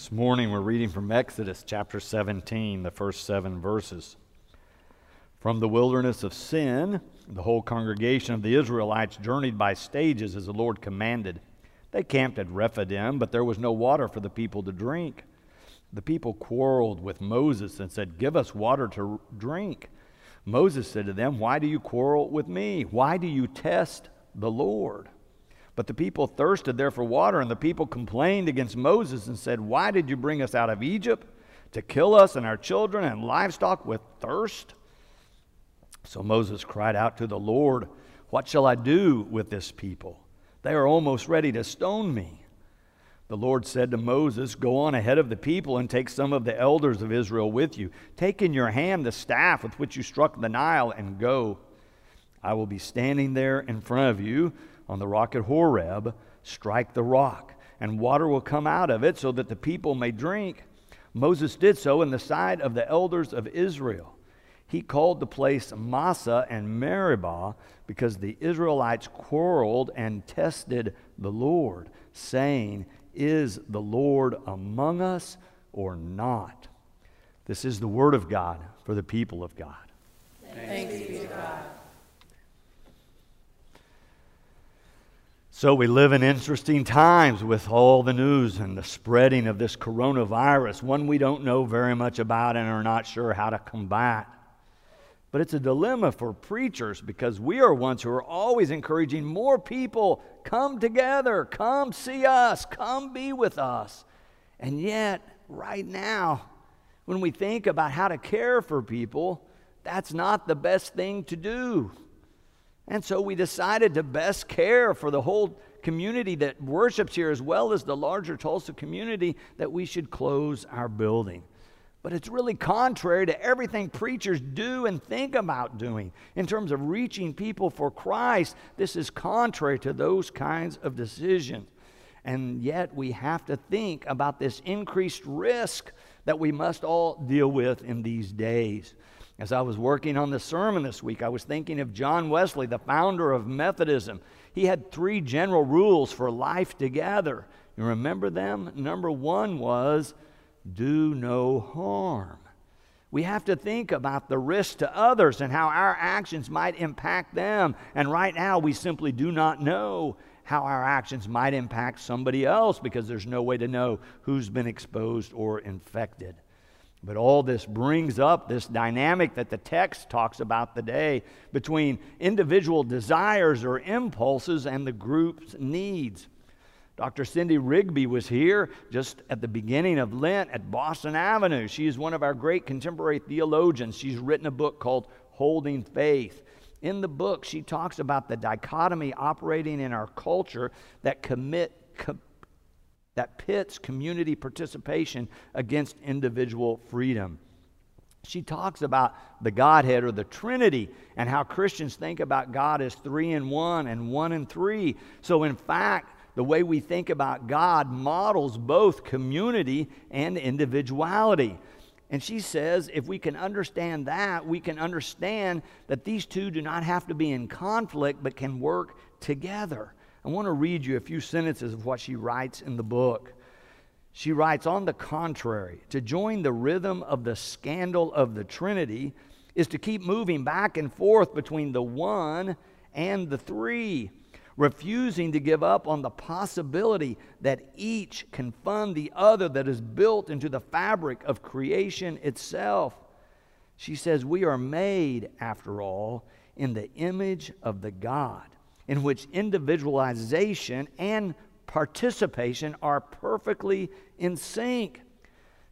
This morning we're reading from Exodus chapter 17, the first seven verses. From the wilderness of Sin, the whole congregation of the Israelites journeyed by stages as the Lord commanded. They camped at Rephidim, but there was no water for the people to drink. The people quarreled with Moses and said, Give us water to drink. Moses said to them, Why do you quarrel with me? Why do you test the Lord? But the people thirsted there for water, and the people complained against Moses and said, Why did you bring us out of Egypt? To kill us and our children and livestock with thirst? So Moses cried out to the Lord, What shall I do with this people? They are almost ready to stone me. The Lord said to Moses, Go on ahead of the people and take some of the elders of Israel with you. Take in your hand the staff with which you struck the Nile and go. I will be standing there in front of you on the rock at Horeb, strike the rock, and water will come out of it so that the people may drink. Moses did so in the sight of the elders of Israel. He called the place Massah and Meribah because the Israelites quarreled and tested the Lord, saying, Is the Lord among us or not? This is the word of God for the people of God. Thanks be to God. So we live in interesting times with all the news and the spreading of this coronavirus, one we don't know very much about and are not sure how to combat. But it's a dilemma for preachers because we are ones who are always encouraging more people come together, come see us, come be with us. And yet, right now, when we think about how to care for people, that's not the best thing to do. And so we decided to best care for the whole community that worships here, as well as the larger Tulsa community, that we should close our building. But it's really contrary to everything preachers do and think about doing in terms of reaching people for Christ. This is contrary to those kinds of decisions. And yet we have to think about this increased risk that we must all deal with in these days. As I was working on the sermon this week, I was thinking of John Wesley, the founder of Methodism. He had three general rules for life together. You remember them? Number one was do no harm. We have to think about the risk to others and how our actions might impact them. And right now, we simply do not know how our actions might impact somebody else because there's no way to know who's been exposed or infected. But all this brings up this dynamic that the text talks about today between individual desires or impulses and the group's needs. Dr. Cindy Rigby was here just at the beginning of Lent at Boston Avenue. She is one of our great contemporary theologians. She's written a book called Holding Faith. In the book, she talks about the dichotomy operating in our culture that commit, that pits community participation against individual freedom. She talks about the Godhead or the Trinity and how Christians think about God as three in one and one in three. So, in fact, the way we think about God models both community and individuality. And she says if we can understand that, we can understand that these two do not have to be in conflict but can work together. I want to read you a few sentences of what she writes in the book. She writes, on the contrary, to join the rhythm of the scandal of the Trinity is to keep moving back and forth between the one and the three, refusing to give up on the possibility that each can fund the other that is built into the fabric of creation itself. She says, We are made, after all, in the image of the God in which individualization and participation are perfectly in sync.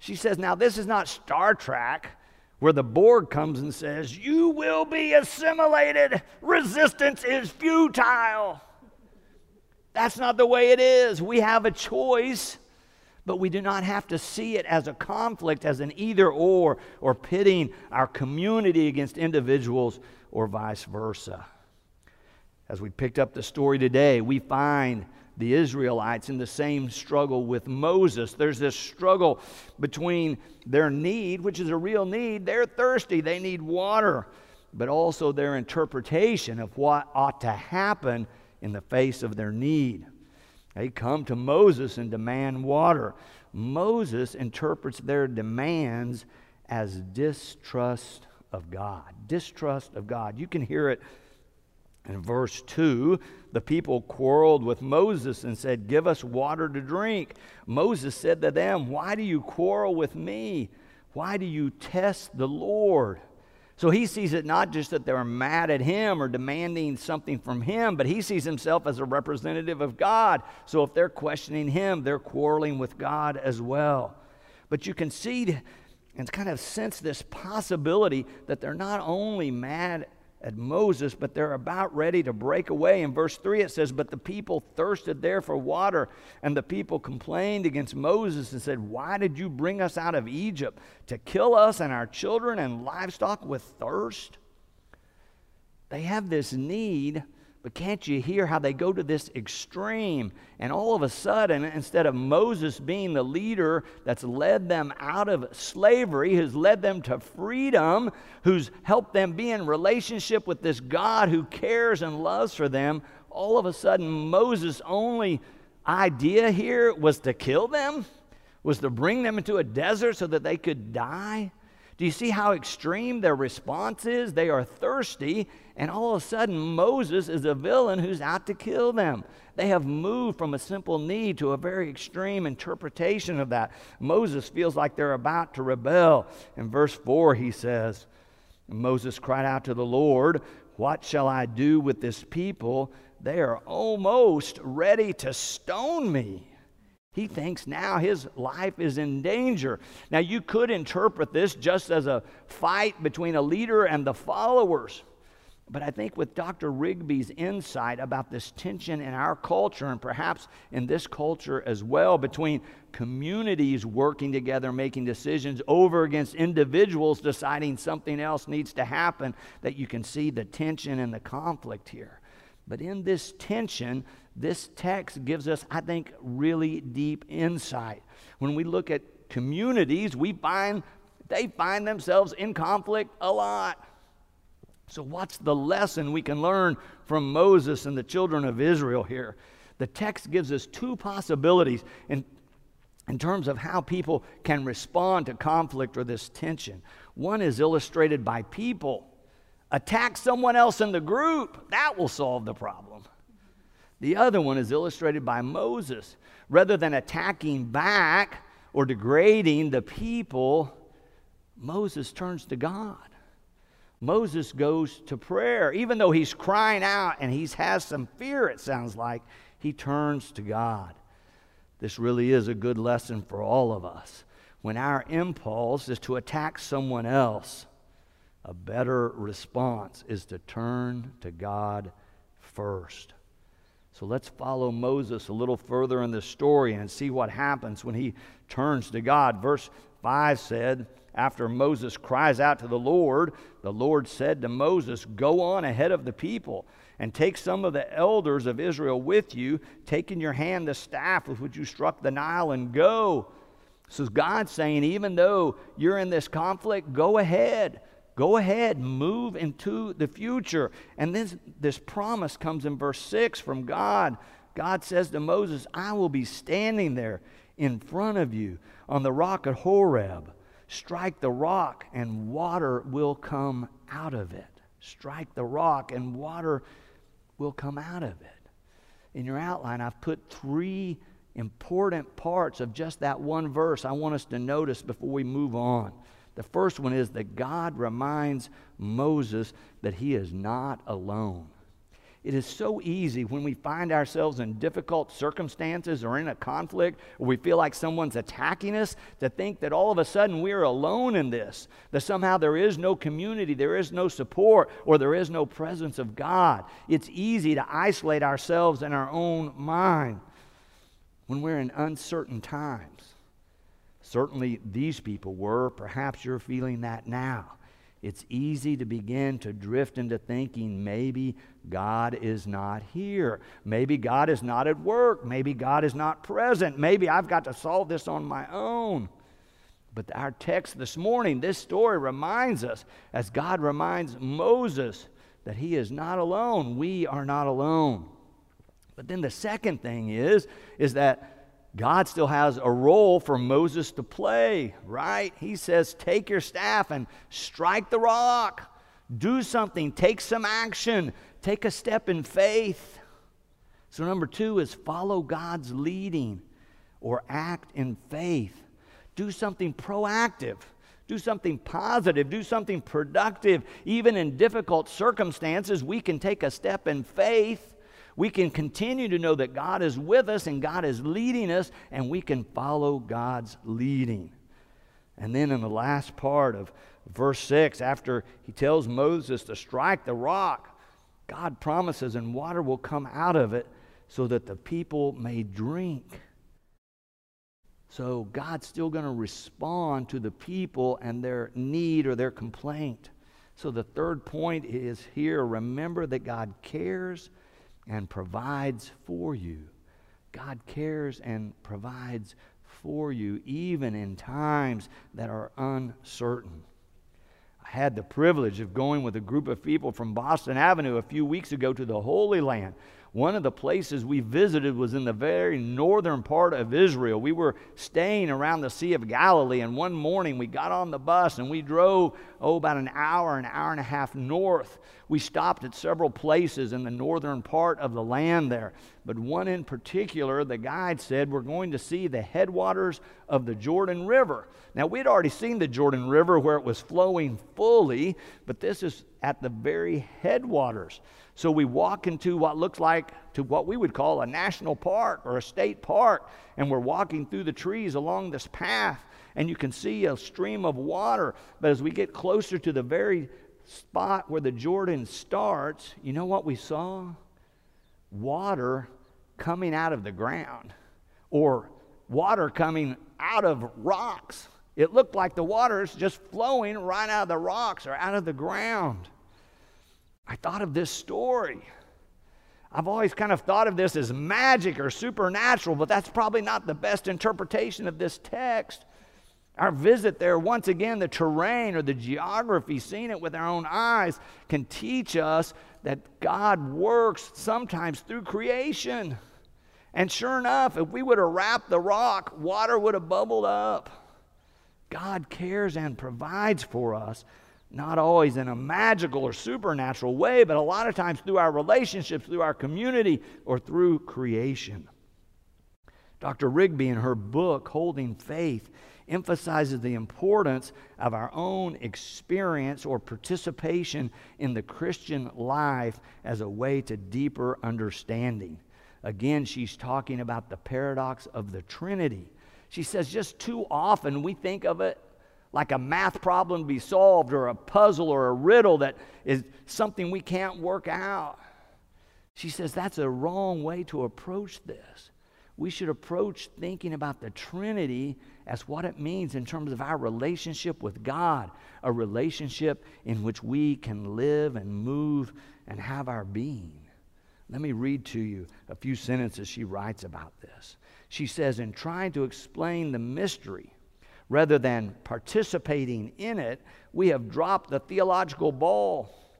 She says, Now, this is not Star Trek where the Borg comes and says, You will be assimilated. Resistance is futile. That's not the way it is. We have a choice, but we do not have to see it as a conflict, as an either or, or pitting our community against individuals or vice versa. As we picked up the story today, we find the Israelites in the same struggle with Moses. There's this struggle between their need, which is a real need. They're thirsty, they need water, but also their interpretation of what ought to happen in the face of their need. They come to Moses and demand water. Moses interprets their demands as distrust of God. Distrust of God. You can hear it in verse 2. The people quarreled with Moses and said, Give us water to drink. Moses said to them, Why do you quarrel with me? Why do you test the Lord? So he sees it not just that they're mad at him or demanding something from him, but he sees himself as a representative of God. So if they're questioning him, they're quarreling with God as well. But you can see and kind of sense this possibility that they're not only mad at Moses, but they're about ready to break away. In verse 3, it says, But the people thirsted there for water, and the people complained against Moses and said, Why did you bring us out of Egypt to kill us and our children and livestock with thirst? They have this need but can't you hear how they go to this extreme? And all of a sudden, instead of Moses being the leader that's led them out of slavery, who's led them to freedom, who's helped them be in relationship with this God who cares and loves for them, all of a sudden, Moses' only idea here was to kill them, was to bring them into a desert so that they could die. Do you see how extreme their response is? They are thirsty, and all of a sudden, Moses is a villain who's out to kill them. They have moved from a simple need to a very extreme interpretation of that. Moses feels like they're about to rebel. In verse 4, he says, Moses cried out to the Lord, What shall I do with this people? They are almost ready to stone me. He thinks now his life is in danger. Now, you could interpret this just as a fight between a leader and the followers. But I think with Dr. Rigby's insight about this tension in our culture, and perhaps in this culture as well, between communities working together, making decisions over against individuals deciding something else needs to happen, that you can see the tension and the conflict here. But in this tension, this text gives us, I think, really deep insight. When we look at communities, we find they find themselves in conflict a lot. So, what's the lesson we can learn from Moses and the children of Israel here? The text gives us two possibilities in, in terms of how people can respond to conflict or this tension. One is illustrated by people. Attack someone else in the group, that will solve the problem. The other one is illustrated by Moses. Rather than attacking back or degrading the people, Moses turns to God. Moses goes to prayer. Even though he's crying out and he has some fear, it sounds like, he turns to God. This really is a good lesson for all of us. When our impulse is to attack someone else, a better response is to turn to God first. So let's follow Moses a little further in the story and see what happens when he turns to God. Verse 5 said, After Moses cries out to the Lord, the Lord said to Moses, Go on ahead of the people and take some of the elders of Israel with you, take in your hand the staff with which you struck the Nile, and go. So God's saying, even though you're in this conflict, go ahead. Go ahead, move into the future. And this, this promise comes in verse 6 from God. God says to Moses, I will be standing there in front of you on the rock at Horeb. Strike the rock, and water will come out of it. Strike the rock, and water will come out of it. In your outline, I've put three important parts of just that one verse I want us to notice before we move on. The first one is that God reminds Moses that he is not alone. It is so easy when we find ourselves in difficult circumstances or in a conflict or we feel like someone's attacking us to think that all of a sudden we're alone in this, that somehow there is no community, there is no support, or there is no presence of God. It's easy to isolate ourselves in our own mind when we're in uncertain times. Certainly, these people were. Perhaps you're feeling that now. It's easy to begin to drift into thinking maybe God is not here. Maybe God is not at work. Maybe God is not present. Maybe I've got to solve this on my own. But our text this morning, this story reminds us, as God reminds Moses, that he is not alone. We are not alone. But then the second thing is, is that God still has a role for Moses to play, right? He says, Take your staff and strike the rock. Do something. Take some action. Take a step in faith. So, number two is follow God's leading or act in faith. Do something proactive. Do something positive. Do something productive. Even in difficult circumstances, we can take a step in faith. We can continue to know that God is with us and God is leading us, and we can follow God's leading. And then in the last part of verse 6, after he tells Moses to strike the rock, God promises, and water will come out of it so that the people may drink. So God's still going to respond to the people and their need or their complaint. So the third point is here remember that God cares and provides for you. God cares and provides for you even in times that are uncertain. I had the privilege of going with a group of people from Boston Avenue a few weeks ago to the Holy Land one of the places we visited was in the very northern part of Israel. We were staying around the Sea of Galilee, and one morning we got on the bus and we drove, oh, about an hour, an hour and a half north. We stopped at several places in the northern part of the land there, but one in particular, the guide said, We're going to see the headwaters of the Jordan River. Now, we'd already seen the Jordan River where it was flowing fully, but this is at the very headwaters. So we walk into what looks like to what we would call a national park or a state park, and we're walking through the trees along this path, and you can see a stream of water. But as we get closer to the very spot where the Jordan starts, you know what we saw? Water coming out of the ground, or water coming out of rocks. It looked like the water is just flowing right out of the rocks or out of the ground. I thought of this story. I've always kind of thought of this as magic or supernatural, but that's probably not the best interpretation of this text. Our visit there, once again, the terrain or the geography, seeing it with our own eyes, can teach us that God works sometimes through creation. And sure enough, if we would have rapped the rock, water would have bubbled up. God cares and provides for us not always in a magical or supernatural way, but a lot of times through our relationships, through our community, or through creation. Dr. Rigby, in her book, Holding Faith, emphasizes the importance of our own experience or participation in the Christian life as a way to deeper understanding. Again, she's talking about the paradox of the Trinity. She says just too often we think of it like a math problem to be solved or a puzzle or a riddle that is something we can't work out. She says that's a wrong way to approach this. We should approach thinking about the Trinity as what it means in terms of our relationship with God, a relationship in which we can live and move and have our being. Let me read to you a few sentences she writes about this. She says, In trying to explain the mystery rather than participating in it, we have dropped the theological ball.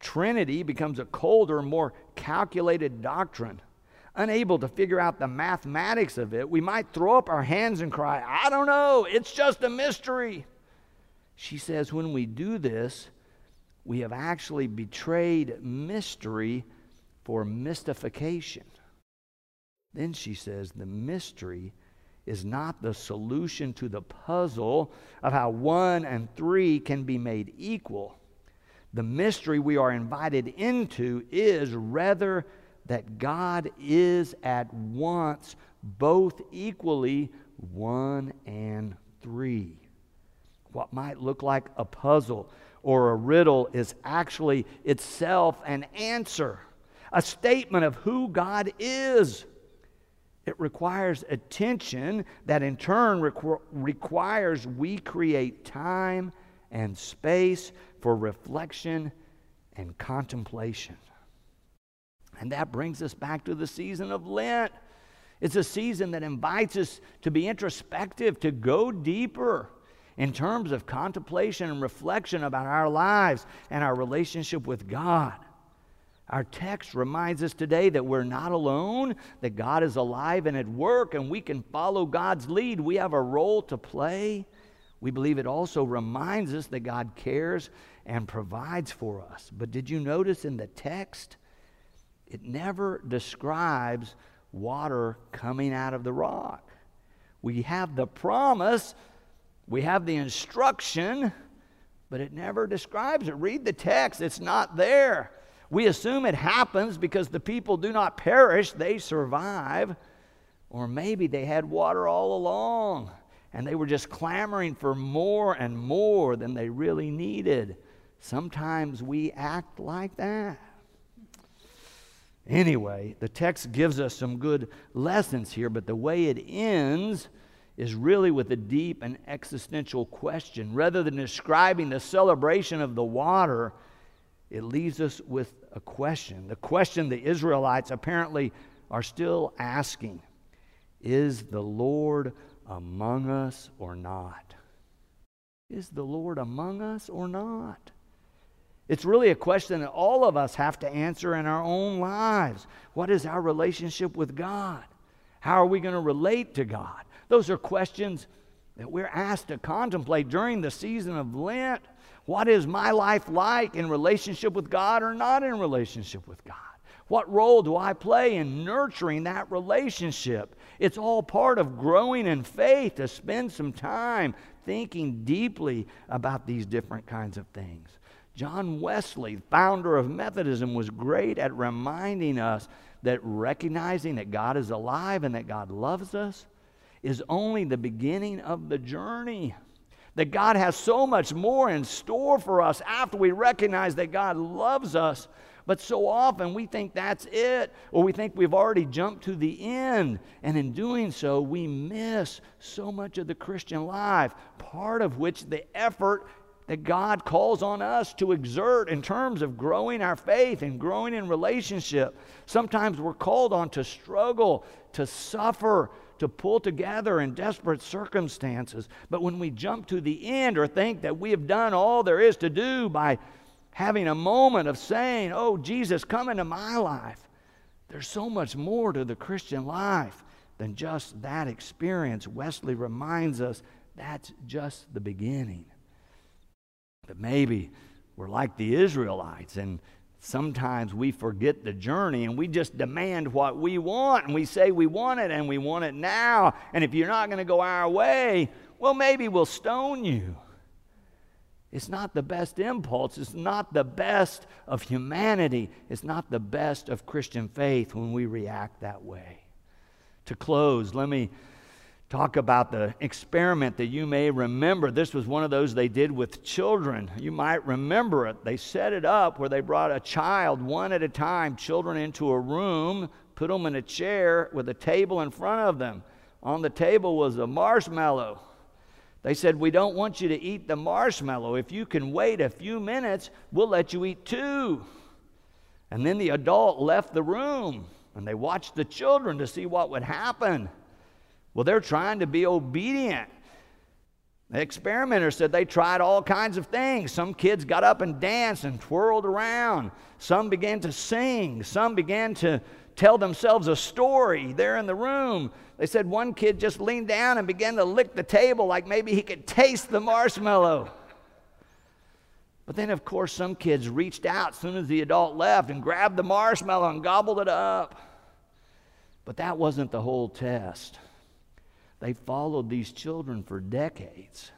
Trinity becomes a colder, more calculated doctrine. Unable to figure out the mathematics of it, we might throw up our hands and cry, I don't know, it's just a mystery. She says, when we do this, we have actually betrayed mystery for mystification. Then she says, the mystery is not the solution to the puzzle of how one and three can be made equal. The mystery we are invited into is rather that God is at once both equally one and three. What might look like a puzzle or a riddle is actually itself an answer, a statement of who God is. It requires attention that in turn requ- requires we create time and space for reflection and contemplation. And that brings us back to the season of Lent. It's a season that invites us to be introspective, to go deeper in terms of contemplation and reflection about our lives and our relationship with God. Our text reminds us today that we're not alone, that God is alive and at work, and we can follow God's lead. We have a role to play. We believe it also reminds us that God cares and provides for us. But did you notice in the text, it never describes water coming out of the rock? We have the promise, we have the instruction, but it never describes it. Read the text, it's not there. We assume it happens because the people do not perish, they survive. Or maybe they had water all along and they were just clamoring for more and more than they really needed. Sometimes we act like that. Anyway, the text gives us some good lessons here, but the way it ends is really with a deep and existential question. Rather than describing the celebration of the water, it leaves us with a question. The question the Israelites apparently are still asking Is the Lord among us or not? Is the Lord among us or not? It's really a question that all of us have to answer in our own lives. What is our relationship with God? How are we going to relate to God? Those are questions that we're asked to contemplate during the season of Lent. What is my life like in relationship with God or not in relationship with God? What role do I play in nurturing that relationship? It's all part of growing in faith to spend some time thinking deeply about these different kinds of things. John Wesley, founder of Methodism, was great at reminding us that recognizing that God is alive and that God loves us is only the beginning of the journey. That God has so much more in store for us after we recognize that God loves us. But so often we think that's it, or we think we've already jumped to the end. And in doing so, we miss so much of the Christian life, part of which the effort that God calls on us to exert in terms of growing our faith and growing in relationship. Sometimes we're called on to struggle, to suffer, to pull together in desperate circumstances. But when we jump to the end or think that we have done all there is to do by having a moment of saying, Oh, Jesus, come into my life, there's so much more to the Christian life than just that experience. Wesley reminds us that's just the beginning. But maybe we're like the Israelites and sometimes we forget the journey and we just demand what we want and we say we want it and we want it now. And if you're not going to go our way, well, maybe we'll stone you. It's not the best impulse. It's not the best of humanity. It's not the best of Christian faith when we react that way. To close, let me talk about the experiment that you may remember. This was one of those they did with children. You might remember it. They set it up where they brought a child one at a time, children into a room, put them in a chair with a table in front of them. On the table was a marshmallow. They said, We don't want you to eat the marshmallow. If you can wait a few minutes, we'll let you eat two. And then the adult left the room and they watched the children to see what would happen. Well, they're trying to be obedient. The experimenter said they tried all kinds of things. Some kids got up and danced and twirled around. Some began to sing. Some began to tell themselves a story there in the room. They said one kid just leaned down and began to lick the table like maybe he could taste the marshmallow. But then, of course, some kids reached out as soon as the adult left and grabbed the marshmallow and gobbled it up. But that wasn't the whole test. They followed these children for decades.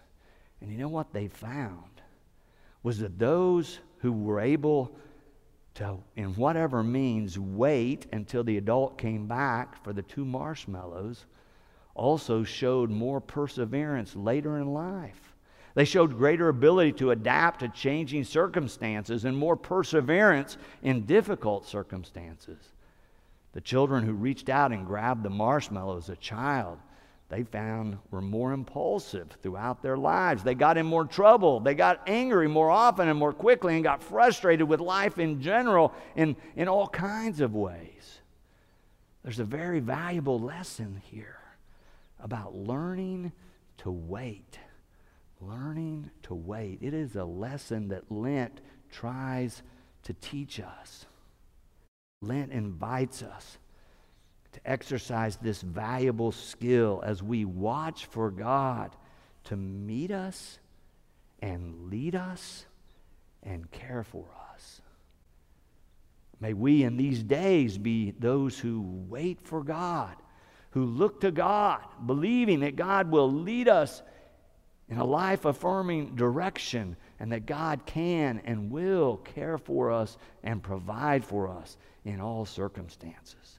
And you know what they found? Was that those who were able to, in whatever means, wait until the adult came back for the two marshmallows also showed more perseverance later in life. They showed greater ability to adapt to changing circumstances and more perseverance in difficult circumstances. The children who reached out and grabbed the marshmallow as a child they found were more impulsive throughout their lives. They got in more trouble. They got angry more often and more quickly and got frustrated with life in general in, in all kinds of ways. There's a very valuable lesson here about learning to wait. Learning to wait. It is a lesson that Lent tries to teach us. Lent invites us to exercise this valuable skill as we watch for God to meet us and lead us and care for us. May we in these days be those who wait for God, who look to God, believing that God will lead us in a life affirming direction and that God can and will care for us and provide for us in all circumstances.